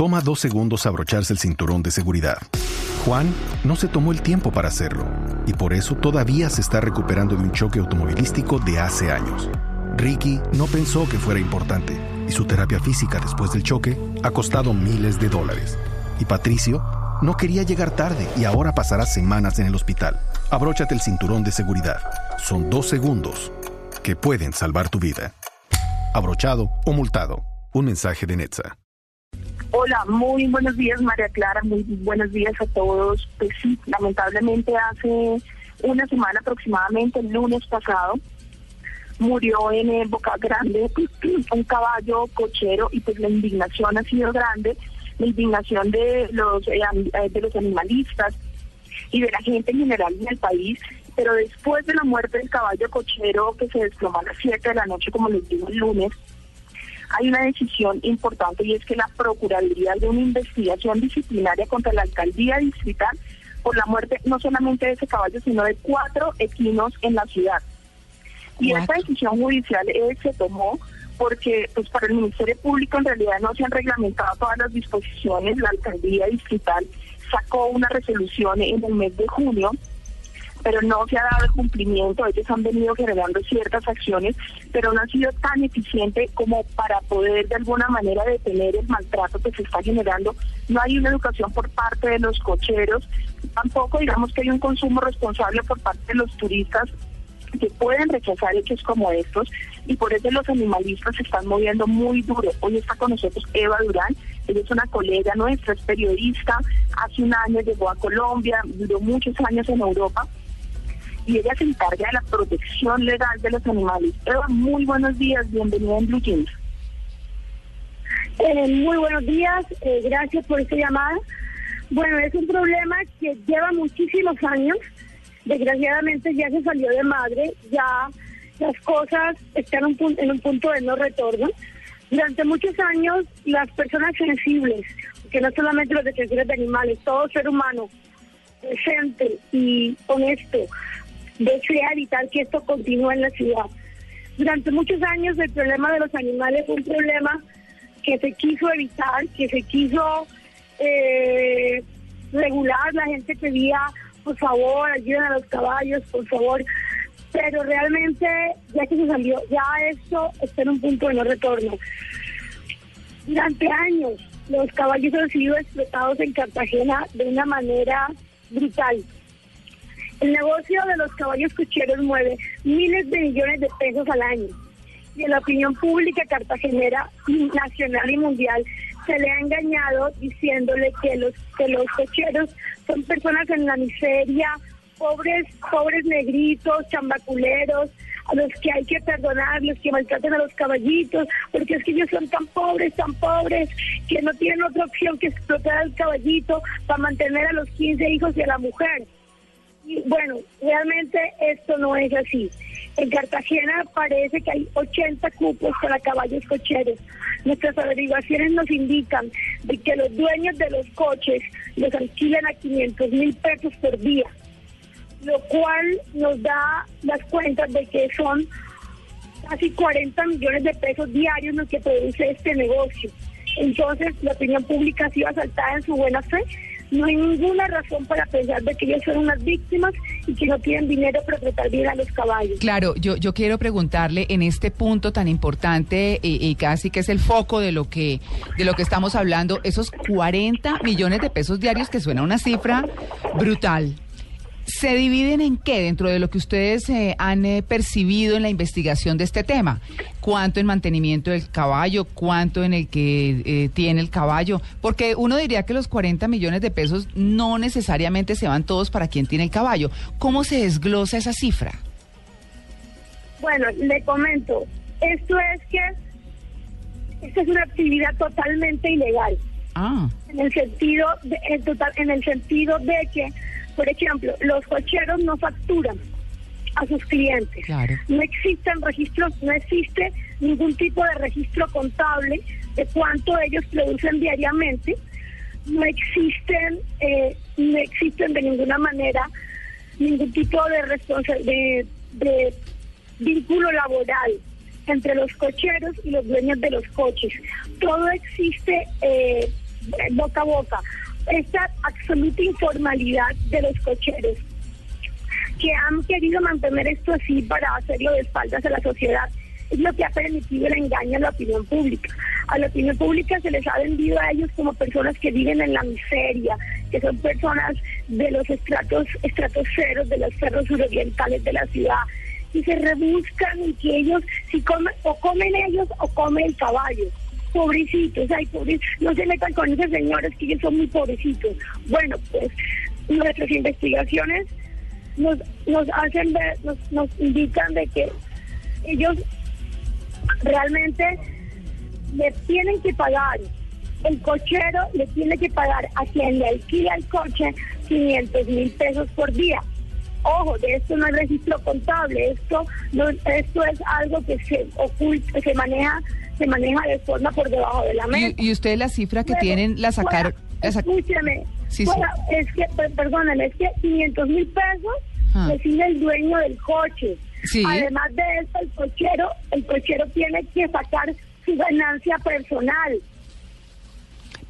Toma dos segundos abrocharse el cinturón de seguridad. Juan no se tomó el tiempo para hacerlo y por eso todavía se está recuperando de un choque automovilístico de hace años. Ricky no pensó que fuera importante y su terapia física después del choque ha costado miles de dólares. Y Patricio no quería llegar tarde y ahora pasará semanas en el hospital. Abróchate el cinturón de seguridad. Son dos segundos que pueden salvar tu vida. Abrochado o multado. Un mensaje de Netza. Hola, muy buenos días María Clara, muy buenos días a todos. Pues sí, lamentablemente hace una semana aproximadamente, el lunes pasado, murió en Boca Grande un caballo cochero y pues la indignación ha sido grande, la indignación de los, eh, eh, de los animalistas y de la gente en general en el país, pero después de la muerte del caballo cochero que se desplomó a las 7 de la noche, como les digo el lunes, hay una decisión importante y es que la Procuraduría de una investigación disciplinaria contra la alcaldía distrital por la muerte no solamente de ese caballo, sino de cuatro equinos en la ciudad. Y esta decisión judicial eh, se tomó porque pues para el Ministerio Público en realidad no se han reglamentado todas las disposiciones. La alcaldía distrital sacó una resolución en el mes de junio pero no se ha dado el cumplimiento. Ellos han venido generando ciertas acciones, pero no ha sido tan eficiente como para poder de alguna manera detener el maltrato que se está generando. No hay una educación por parte de los cocheros, tampoco digamos que hay un consumo responsable por parte de los turistas que pueden rechazar hechos como estos y por eso los animalistas se están moviendo muy duro. Hoy está con nosotros Eva Durán, ella es una colega nuestra, es periodista, hace un año llegó a Colombia, duró muchos años en Europa y ella se encarga de la protección legal de los animales. Eva, muy buenos días, bienvenida en Blue Jeans. Eh, muy buenos días, eh, gracias por esta llamada. Bueno, es un problema que lleva muchísimos años. Desgraciadamente ya se salió de madre, ya las cosas están en un punto de no retorno. Durante muchos años, las personas sensibles, que no solamente los defensores de animales, todo ser humano decente y honesto, desea evitar que esto continúe en la ciudad. Durante muchos años el problema de los animales fue un problema que se quiso evitar, que se quiso eh, regular, la gente pedía, por favor, ayuden a los caballos, por favor, pero realmente ya que se salió, ya esto está en un punto de no retorno. Durante años los caballos han sido explotados en Cartagena de una manera brutal. El negocio de los caballos cucheros mueve miles de millones de pesos al año. Y en la opinión pública cartagenera, nacional y mundial, se le ha engañado diciéndole que los, que los cocheros son personas en la miseria, pobres, pobres negritos, chambaculeros, a los que hay que perdonar, los que maltratan a los caballitos, porque es que ellos son tan pobres, tan pobres, que no tienen otra opción que explotar al caballito para mantener a los 15 hijos y a la mujer bueno, realmente esto no es así. En Cartagena parece que hay 80 cupos para caballos cocheros. Nuestras averiguaciones nos indican de que los dueños de los coches los alquilan a 500 mil pesos por día, lo cual nos da las cuentas de que son casi 40 millones de pesos diarios los que produce este negocio. Entonces, la opinión pública ha sido asaltada en su buena fe no hay ninguna razón para pensar de que ellos son unas víctimas y que no tienen dinero para tratar bien a los caballos. Claro, yo, yo quiero preguntarle en este punto tan importante y, y, casi que es el foco de lo que de lo que estamos hablando, esos 40 millones de pesos diarios que suena una cifra brutal. ¿Se dividen en qué dentro de lo que ustedes eh, han eh, percibido en la investigación de este tema? ¿Cuánto en mantenimiento del caballo? ¿Cuánto en el que eh, tiene el caballo? Porque uno diría que los 40 millones de pesos no necesariamente se van todos para quien tiene el caballo. ¿Cómo se desglosa esa cifra? Bueno, le comento. Esto es que esta es una actividad totalmente ilegal. Ah. En el sentido de, en, total, en el sentido de que por ejemplo, los cocheros no facturan a sus clientes. No existen registros, no existe ningún tipo de registro contable de cuánto ellos producen diariamente. No existen, eh, no existen de ninguna manera ningún tipo de, de, de vínculo laboral entre los cocheros y los dueños de los coches. Todo existe eh, boca a boca. Esta absoluta informalidad de los cocheros que han querido mantener esto así para hacerlo de espaldas a la sociedad es lo que ha permitido el engaño a la opinión pública. A la opinión pública se les ha vendido a ellos como personas que viven en la miseria, que son personas de los estratos, ceros, de los cerros surorientales de la ciudad, y se rebuscan y que ellos, si comen, o comen ellos o come el caballo. Pobrecitos, ay, pobrecitos, no se metan con esos señores que ellos son muy pobrecitos. Bueno, pues nuestras investigaciones nos, nos hacen ver, nos, nos indican de que ellos realmente le tienen que pagar, el cochero le tiene que pagar a quien le alquila el coche 500 mil pesos por día. Ojo, de esto no hay registro contable, esto no, esto es algo que se oculta, se maneja, se maneja de forma por debajo de la mesa. ¿Y, usted la cifra que tienen la sacaron? escúcheme, sí, es que, perdóname, es que 500 mil pesos ah. recibe el dueño del coche. Además de eso, el cochero, el cochero tiene que sacar su ganancia personal.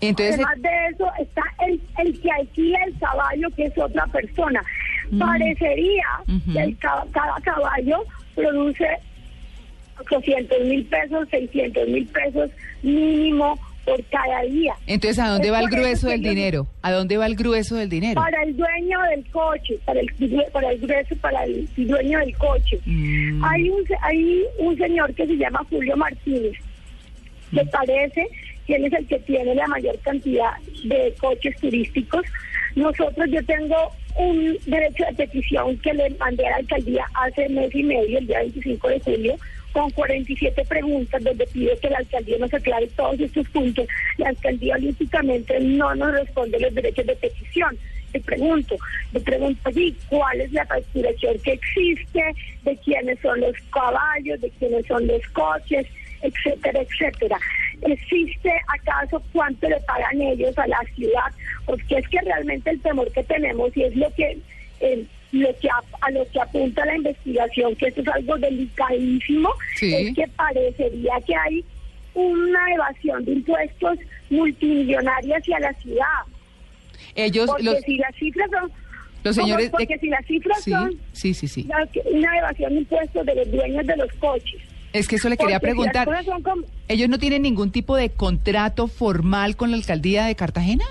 Entonces, Además de eso, está el, el que alquila el caballo, que es otra persona. Mm. Parecería que cada, caballo produce 800 mil pesos, 600 mil pesos mínimo por cada día. Entonces, ¿a dónde va el grueso del dinero? ¿A dónde va el grueso del dinero? Para el dueño del coche, para el, para el grueso, para el dueño del coche. Mm. Hay, un, hay un señor que se llama Julio Martínez, que mm. parece que él es el que tiene la mayor cantidad de coches turísticos. Nosotros, yo tengo un derecho de petición que le mandé a la alcaldía hace mes y medio, el día 25 de julio, con 47 preguntas donde pide que la alcaldía nos aclare todos estos puntos. La alcaldía olímpicamente no nos responde los derechos de petición. Te pregunto, te pregunto allí cuál es la facturación que existe, de quiénes son los caballos, de quiénes son los coches, etcétera, etcétera. ¿Existe acaso cuánto le pagan ellos a la ciudad? Realmente el temor que tenemos y es lo que... Eh, lo que a, lo que apunta la investigación, que esto es algo delicadísimo, es que parecería que hay una evasión de impuestos multimillonarios hacia la ciudad. Ellos, porque si las cifras son los señores porque si las cifras son sí, sí, sí. una evasión de impuestos de los dueños de los coches. Es que eso le quería preguntar. ¿Ellos no tienen ningún tipo de contrato formal con la alcaldía de Cartagena?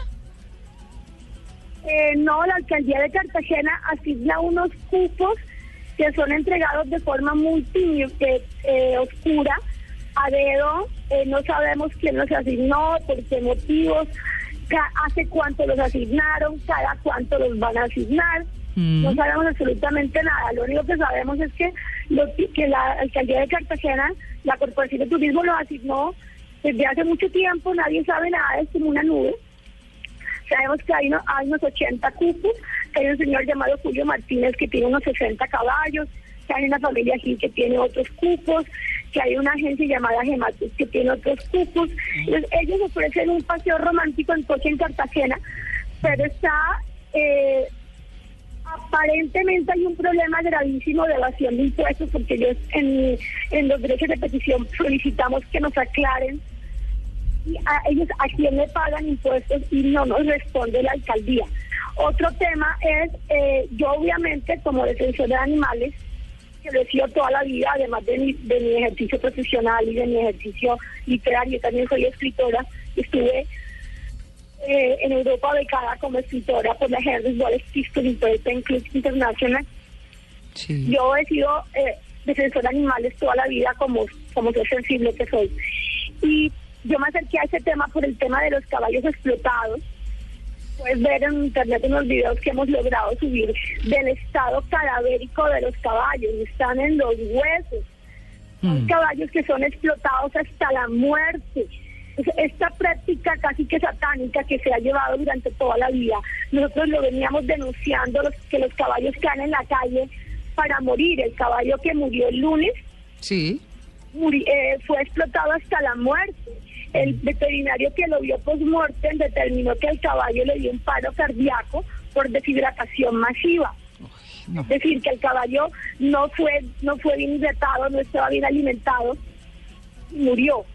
Eh, no, la alcaldía de Cartagena asigna unos cupos que son entregados de forma muy eh, eh, oscura, a dedo, no sabemos quién los asignó, por qué motivos, hace cuánto los asignaron, cada cuánto los van a asignar. No mm. sabemos absolutamente nada. Lo único que sabemos es que, lo, que la alcaldía de Cartagena, la Corporación de Turismo los asignó desde hace mucho tiempo, nadie sabe nada, es como una nube. Sabemos que hay, unos 80 cupos, que hay un señor llamado Julio Martínez que tiene unos 60 caballos, que hay una familia aquí que tiene otros cupos, que hay una agencia llamada Gematus que tiene otros cupos. Entonces, ellos ofrecen un paseo romántico en coche en Cartagena, pero está... Eh, aparentemente hay un problema gravísimo de evasión de impuestos porque ellos en, en los derechos de petición solicitamos que nos aclaren a ellos a quién le pagan impuestos y no nos responde la alcaldía. Otro tema es, eh, yo obviamente como defensor de animales, que lo he sido toda la vida, además de mi, de mi ejercicio profesional y de mi ejercicio literario, también soy escritora, estuve eh, en Europa becada como escritora por la Henry Wallace History Poetry Club International. Yo he sido eh, defensor de animales toda la vida como, como soy sensible que soy. Y yo me acerqué a ese tema por el tema de los caballos explotados. Puedes ver en internet unos videos que hemos logrado subir del estado cadavérico de los caballos. Están en los huesos. Son mm. caballos que son explotados hasta la muerte. Esta práctica casi que satánica que se ha llevado durante toda la vida, nosotros lo veníamos denunciando, los, que los caballos quedan en la calle para morir. El caballo que murió el lunes sí. Eh, fue explotado hasta la muerte. El veterinario que lo vio post-mortem determinó que el caballo le dio un paro cardíaco por deshidratación masiva. Es decir, que el caballo no fue, no fue bien hidratado, no estaba bien alimentado, murió.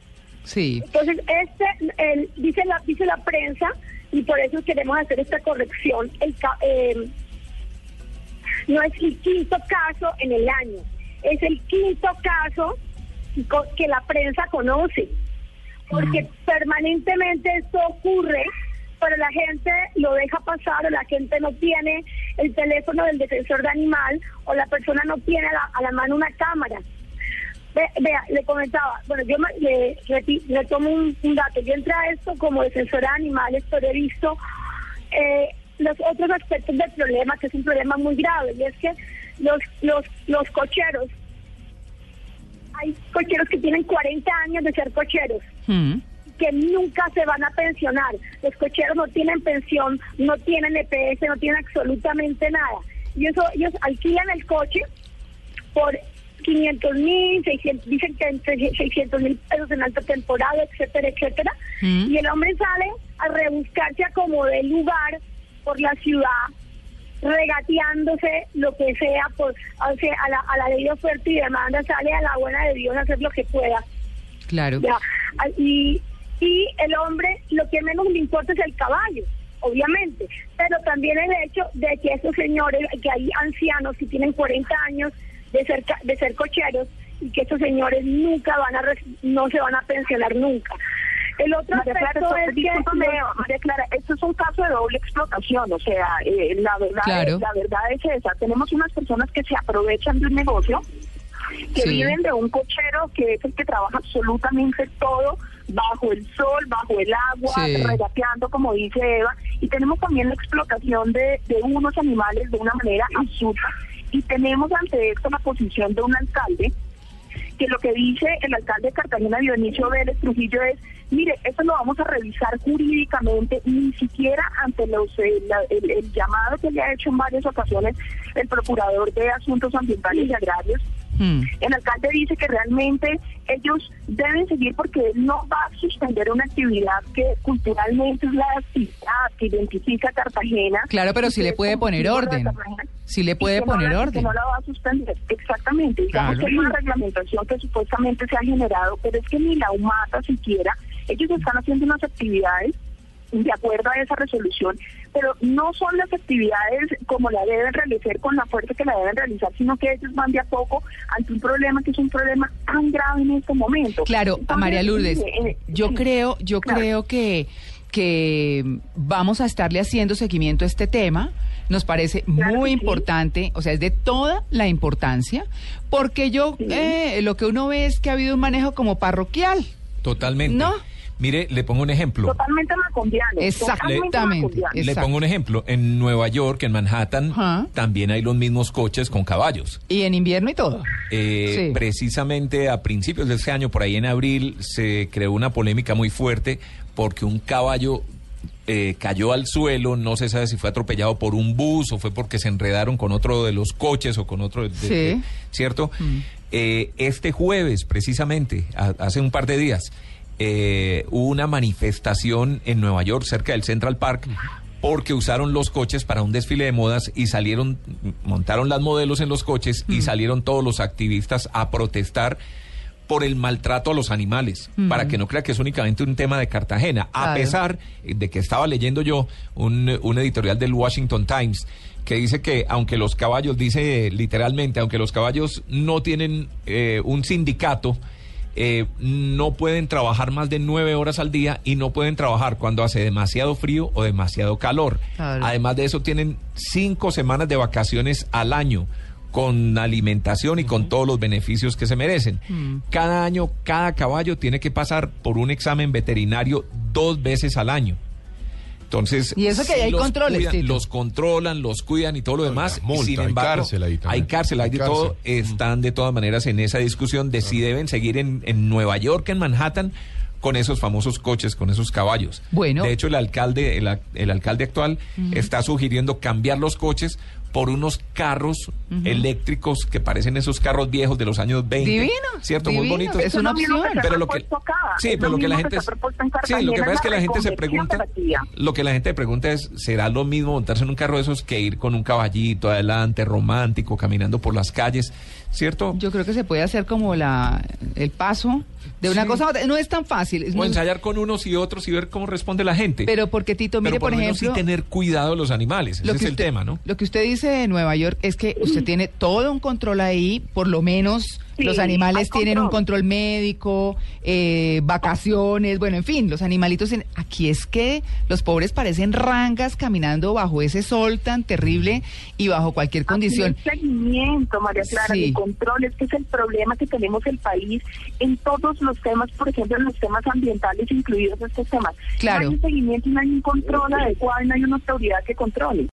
Sí. Entonces, este, el, dice, la, dice la prensa, y por eso queremos hacer esta corrección, el, eh, no es el quinto caso en el año, es el quinto caso que la prensa conoce, porque permanentemente esto ocurre, pero la gente lo deja pasar o la gente no tiene el teléfono del defensor de animal o la persona no tiene a la, a la mano una cámara. Ve- Vea, le comentaba, bueno, yo me, le, reti- le tomo un, un dato. Yo entré a esto como defensora de animales, pero he visto eh, los otros aspectos del problema, que es un problema muy grave, y es que los, los, los cocheros, hay cocheros que tienen 40 años de ser cocheros Mm. que nunca se van a pensionar. Los cocheros no tienen pensión, no tienen EPS, no tienen absolutamente nada. Y eso, ellos alquilan el coche por 500 mil, 600, dicen que entre 600 mil pesos en alta temporada, etcétera, etcétera. Mm. Y el hombre sale a rebuscarse a como de lugar por la ciudad, regateándose lo que sea, por, o sea, a, la, a la ley de oferta y demanda, sale a la buena de Dios a hacer lo que pueda. Claro. Ya, y, y el hombre lo que menos le importa es el caballo, obviamente, pero también el hecho de que esos señores, que hay ancianos que tienen 40 años de ser, de ser cocheros y que esos señores nunca van a, no se van a pensionar nunca. El otro María Clara, aspecto es que... María Clara, esto es un caso de doble explotación, o sea, eh, la verdad Claro. la verdad es esa, tenemos unas personas que se aprovechan de un negocio, que Sí. viven de un cochero que es el que trabaja absolutamente todo bajo el sol, bajo el agua, Sí. regateando, como dice Eva, y tenemos también la explotación de, de unos animales de una manera absurda, y tenemos ante esto la posición de un alcalde que lo que dice el alcalde de Cartagena, Dionisio Vélez Trujillo, es, mire, esto lo vamos a revisar jurídicamente, ni siquiera ante los eh, el, el llamado que le ha hecho en varias ocasiones el procurador de Asuntos Ambientales y Agrarios. Mm. El alcalde dice que realmente ellos deben seguir porque él no va a suspender una actividad que culturalmente es la actividad que identifica a Cartagena. Claro, pero sí que le puede poner orden. Sí le puede no poner la- orden. Que no la va a suspender, exactamente. Digamos Claro. que hay una reglamentación que supuestamente se ha generado, pero es que ni la UMATA siquiera, ellos están haciendo unas actividades de acuerdo a esa resolución, pero no son las actividades como la deben realizar con la fuerza que la deben realizar, sino que ellos van de a poco ante un problema que es un problema tan grave en este momento. Claro, a Entonces, María Lourdes, mire, eh, yo sí, creo, yo claro. creo que que vamos a estarle haciendo seguimiento a este tema. Nos parece Claro muy sí. importante, o sea, es de toda la importancia, porque yo Sí. eh, lo que uno ve es que ha habido un manejo como parroquial. Totalmente. ¿No? Mire, le pongo un ejemplo. Totalmente macombiano. Exactamente. totalmente. Le pongo un ejemplo. En Nueva York, en Manhattan, también hay los mismos coches con caballos. Y en invierno y todo. Eh, Sí. Precisamente a principios de este año, por ahí en abril, se creó una polémica muy fuerte porque un caballo eh, cayó al suelo, no se sabe si fue atropellado por un bus o fue porque se enredaron con otro de los coches o con otro, de- Sí. de- ¿cierto? Mm. Eh, este jueves, precisamente, a- hace un par de días, eh, hubo una manifestación en Nueva York, cerca del Central Park, porque usaron los coches para un desfile de modas y salieron, montaron las modelos en los coches y salieron todos los activistas a protestar por el maltrato a los animales, Mm. para que no crea que es únicamente un tema de Cartagena, a pesar de que estaba leyendo yo un, un editorial del Washington Times que dice que aunque los caballos, dice literalmente, aunque los caballos no tienen eh, un sindicato, eh, no pueden trabajar más de nueve horas al día y no pueden trabajar cuando hace demasiado frío o demasiado calor. Claro. Además de eso, tienen cinco semanas de vacaciones al año con alimentación y con todos los beneficios que se merecen. Mm. Cada año, cada caballo tiene que pasar por un examen veterinario dos veces al año. Entonces, Y eso que hay los controles, cuidan, Tito. los controlan, los cuidan y todo lo demás. Sin hay embargo, cárcel ahí también. hay cárcel, hay Hay de cárcel. todo. Están de todas maneras en esa discusión de si deben seguir en, en Nueva York, en Manhattan, con esos famosos coches, con esos caballos. Bueno. De hecho, el alcalde, el alcalde actual está sugiriendo cambiar los coches por unos carros eléctricos que parecen esos carros viejos de los años 20. Divino, ¿Cierto? Muy bonitos. es una opción. Pero lo que Sí, pero lo que la gente Sí, lo que pasa es que la gente se pregunta lo que la gente pregunta es ¿será lo mismo montarse en un carro de esos que ir con un caballito adelante romántico caminando por las calles, ¿cierto? Yo creo que se puede hacer como la el paso de una Sí. cosa a otra. No es tan fácil. es O muy- ensayar con unos y otros y ver cómo responde la gente. pero porque Tito, mire, Pero por, por, lo menos sí ejemplo, tener cuidado de los animales, ese es el tema, ¿no? Lo que usted dice de Nueva York es que usted tiene todo un control ahí, por lo menos Sí, los animales tienen un control. médico, eh, vacaciones, bueno, en fin, los animalitos. en- aquí es que los pobres parecen rangas caminando bajo ese sol tan terrible y bajo cualquier condición. Aquí no hay seguimiento, María Clara, Sí. ni control, es que es el problema que tenemos el país en todos los temas, por ejemplo, en los temas ambientales incluidos estos temas. Claro. No hay un seguimiento no hay un control adecuado no hay una autoridad que controle.